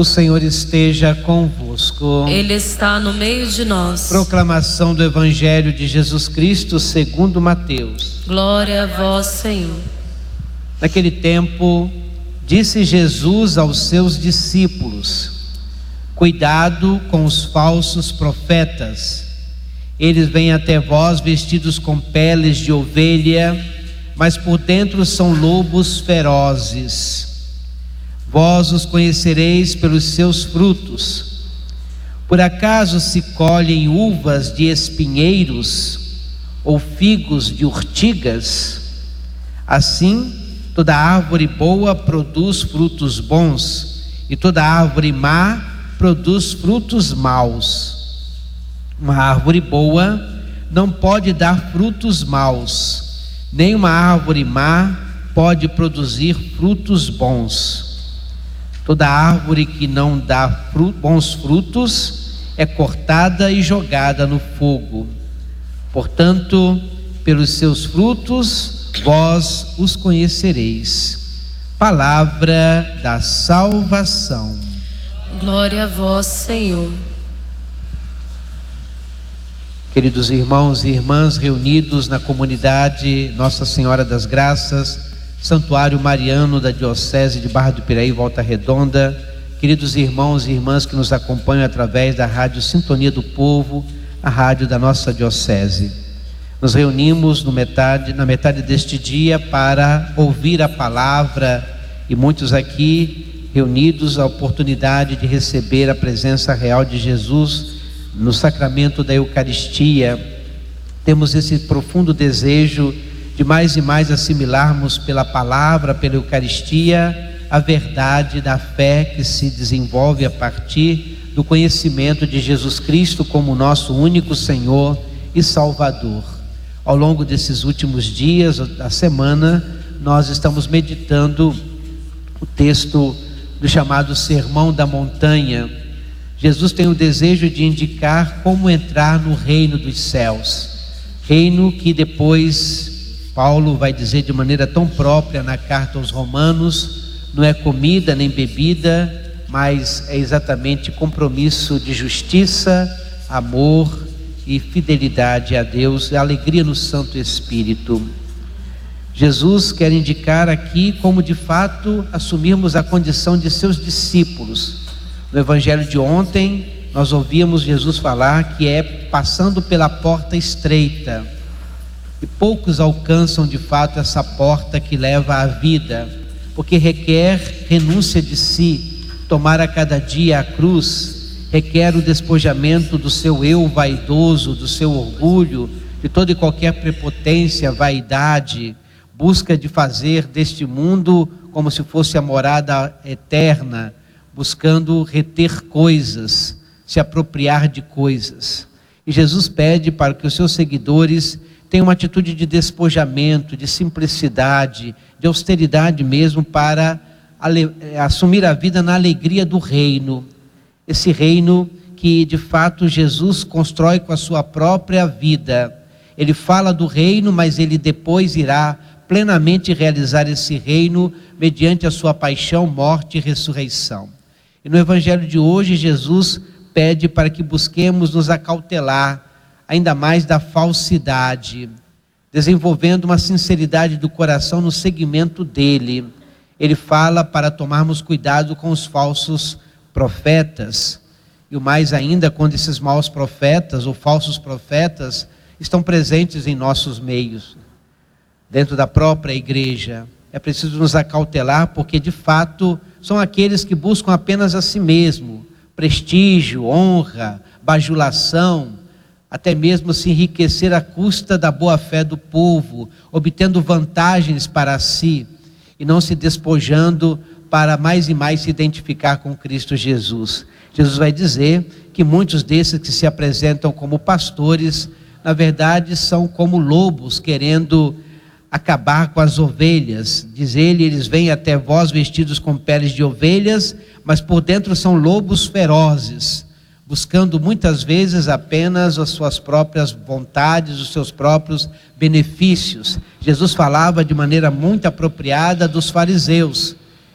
O Senhor esteja convosco. Ele está no meio de nós. Proclamação do Evangelho de Jesus Cristo segundo Mateus. Glória a vós, Senhor. Naquele tempo, disse Jesus aos seus discípulos: Cuidado com os falsos profetas. Eles vêm até vós vestidos com peles de ovelha, mas por dentro são lobos ferozes. Vós os conhecereis pelos seus frutos. Por acaso se colhem uvas de espinheiros ou figos de urtigas? Assim, toda árvore boa produz frutos bons, e toda árvore má produz frutos maus. Uma árvore boa não pode dar frutos maus, nem uma árvore má pode produzir frutos bons. Toda árvore que não dá bons frutos é cortada e jogada no fogo. Portanto, pelos seus frutos vós os conhecereis. Palavra da salvação. Glória a vós, Senhor. Queridos irmãos e irmãs reunidos na comunidade Nossa Senhora das Graças, Santuário Mariano da Diocese de Barra do Piraí, Volta Redonda, queridos irmãos e irmãs que nos acompanham através da Rádio Sintonia do Povo, a rádio da nossa Diocese. Nos reunimos no metade, na metade deste dia para ouvir a palavra e muitos aqui reunidos a oportunidade de receber a presença real de Jesus no sacramento da Eucaristia. Temos esse profundo desejo de mais e mais assimilarmos pela palavra, pela Eucaristia, a verdade da fé que se desenvolve a partir do conhecimento de Jesus Cristo como nosso único Senhor e Salvador. Ao longo desses últimos dias da semana, nós estamos meditando o texto do chamado Sermão da Montanha. Jesus tem o desejo de indicar como entrar no reino dos céus, reino que depois Paulo vai dizer de maneira tão própria na carta aos Romanos: não é comida nem bebida, mas é exatamente compromisso de justiça, amor e fidelidade a Deus, e alegria no Santo Espírito. Jesus quer indicar aqui como de fato assumirmos a condição de seus discípulos. No evangelho de ontem, nós ouvíamos Jesus falar que é passando pela porta estreita e poucos alcançam de fato essa porta que leva à vida, porque requer renúncia de si, tomar a cada dia a cruz, requer o despojamento do seu eu vaidoso, do seu orgulho, de toda e qualquer prepotência, vaidade, busca de fazer deste mundo como se fosse a morada eterna, buscando reter coisas, se apropriar de coisas. E Jesus pede para que os seus seguidores tem uma atitude de despojamento, de simplicidade, de austeridade mesmo para eh, assumir a vida na alegria do reino. Esse reino que de fato Jesus constrói com a sua própria vida. Ele fala do reino, mas ele depois irá plenamente realizar esse reino mediante a sua paixão, morte e ressurreição. E no evangelho de hoje, Jesus pede para que busquemos nos acautelar ainda mais da falsidade, desenvolvendo uma sinceridade do coração no segmento dele. Ele fala para tomarmos cuidado com os falsos profetas, e o mais ainda quando esses maus profetas ou falsos profetas estão presentes em nossos meios, dentro da própria igreja. É preciso nos acautelar, porque de fato são aqueles que buscam apenas a si mesmo prestígio, honra, bajulação, até mesmo se enriquecer à custa da boa-fé do povo, obtendo vantagens para si e não se despojando para mais e mais se identificar com Cristo Jesus. Jesus vai dizer que muitos desses que se apresentam como pastores, na verdade, são como lobos querendo acabar com as ovelhas. Diz ele: eles vêm até vós vestidos com peles de ovelhas, mas por dentro são lobos ferozes buscando muitas vezes apenas as suas próprias vontades, os seus próprios benefícios. Jesus falava de maneira muito apropriada dos fariseus.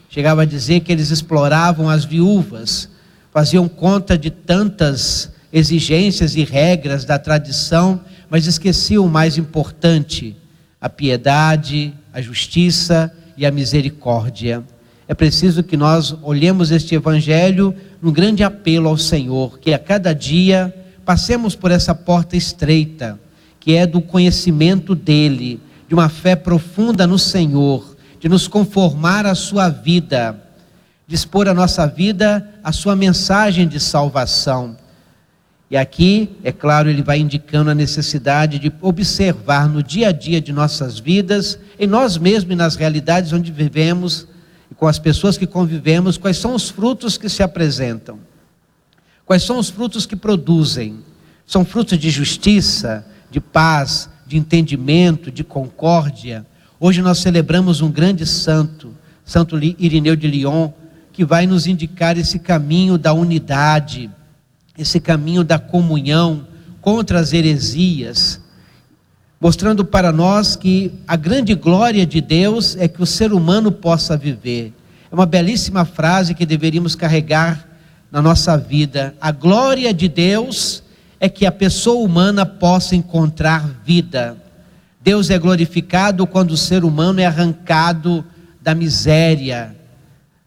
Chegava a dizer que eles exploravam as viúvas, faziam conta de tantas exigências e regras da tradição, mas esqueciam o mais importante: a piedade, a justiça e a misericórdia. É preciso que nós olhemos este evangelho num grande apelo ao Senhor, que a cada dia passemos por essa porta estreita, que é do conhecimento dele, de uma fé profunda no Senhor, de nos conformar à sua vida, de expor a nossa vida à sua mensagem de salvação. E aqui, é claro, ele vai indicando a necessidade de observar no dia a dia de nossas vidas, em nós mesmos e nas realidades onde vivemos, e com as pessoas que convivemos, quais são os frutos que se apresentam. Quais são os frutos que produzem? São frutos de justiça, de paz, de entendimento, de concórdia. Hoje nós celebramos um grande santo, Santo Irineu de Lyon, que vai nos indicar esse caminho da unidade, esse caminho da comunhão contra as heresias, mostrando para nós que a grande glória de Deus é que o ser humano possa viver. É uma belíssima frase que deveríamos carregar na nossa vida. A glória de Deus é que a pessoa humana possa encontrar vida. Deus é glorificado quando o ser humano é arrancado da miséria,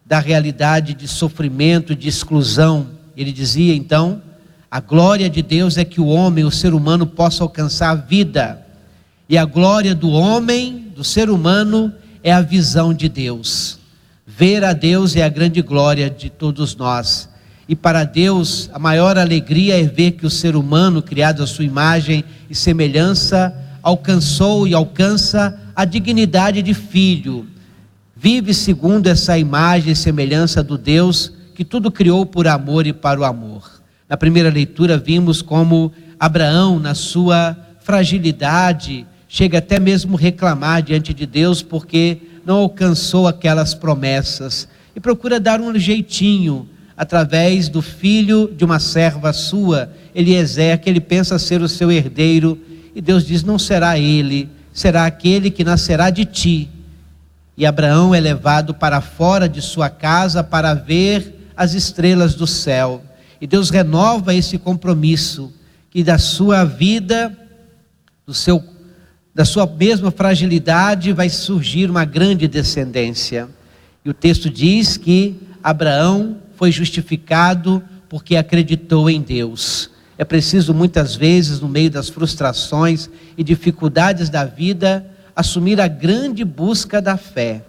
da realidade de sofrimento, de exclusão. Ele dizia então: a glória de Deus é que o homem, o ser humano, possa alcançar vida. E a glória do homem, do ser humano, é a visão de Deus. Ver a Deus é a grande glória de todos nós. E para Deus, a maior alegria é ver que o ser humano, criado à sua imagem e semelhança, alcançou e alcança a dignidade de filho. Vive segundo essa imagem e semelhança do Deus que tudo criou por amor e para o amor. Na primeira leitura, vimos como Abraão, na sua fragilidade, chega até mesmo reclamar diante de Deus porque não alcançou aquelas promessas e procura dar um jeitinho através do filho de uma serva sua, Eliezer, que ele pensa ser o seu herdeiro, e Deus diz: não será ele, será aquele que nascerá de ti. E Abraão é levado para fora de sua casa para ver as estrelas do céu. E Deus renova esse compromisso que da sua vida, do seu da sua mesma fragilidade vai surgir uma grande descendência. E o texto diz que Abraão foi justificado porque acreditou em Deus. É preciso muitas vezes, no meio das frustrações e dificuldades da vida, assumir a grande busca da fé.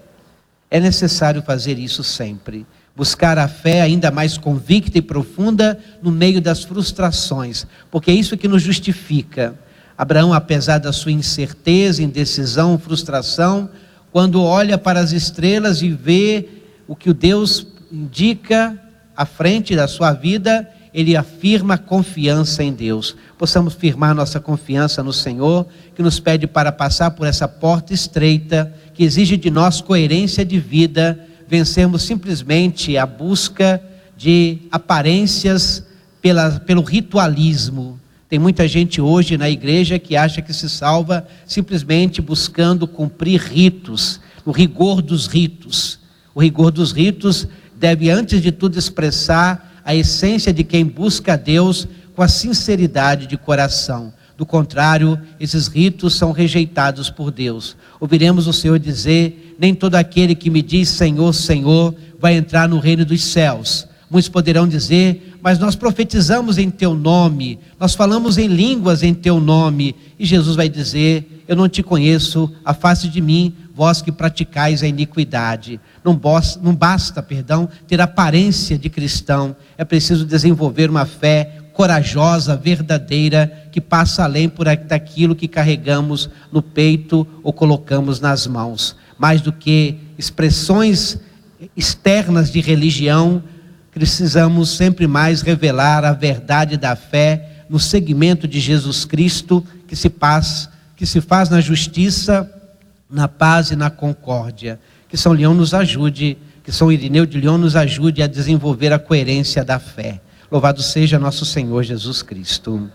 É necessário fazer isso sempre. Buscar a fé ainda mais convicta e profunda no meio das frustrações, porque é isso que nos justifica. Abraão, apesar da sua incerteza, indecisão, frustração, quando olha para as estrelas e vê o que o Deus indica à frente da sua vida, ele afirma confiança em Deus. Possamos firmar nossa confiança no Senhor, que nos pede para passar por essa porta estreita, que exige de nós coerência de vida, vencermos simplesmente a busca de aparências pela, pelo ritualismo. Tem muita gente hoje na igreja que acha que se salva simplesmente buscando cumprir ritos, o rigor dos ritos. O rigor dos ritos deve, antes de tudo, expressar a essência de quem busca a Deus com a sinceridade de coração. Do contrário, esses ritos são rejeitados por Deus. Ouviremos o Senhor dizer: Nem todo aquele que me diz Senhor, Senhor, vai entrar no reino dos céus. Muitos poderão dizer: Mas nós profetizamos em teu nome, nós falamos em línguas em teu nome. E Jesus vai dizer: Eu não te conheço, afaste de mim, vós que praticais a iniquidade. Não, não basta, perdão, ter aparência de cristão, é preciso desenvolver uma fé corajosa, verdadeira, que passa além por daquilo que carregamos no peito ou colocamos nas mãos. Mais do que expressões externas de religião, precisamos sempre mais revelar a verdade da fé no segmento de Jesus Cristo, que se faz, que se faz na justiça, na paz e na concórdia. Que São Leão nos ajude, que São Irineu de Leão nos ajude a desenvolver a coerência da fé. Louvado seja nosso Senhor Jesus Cristo.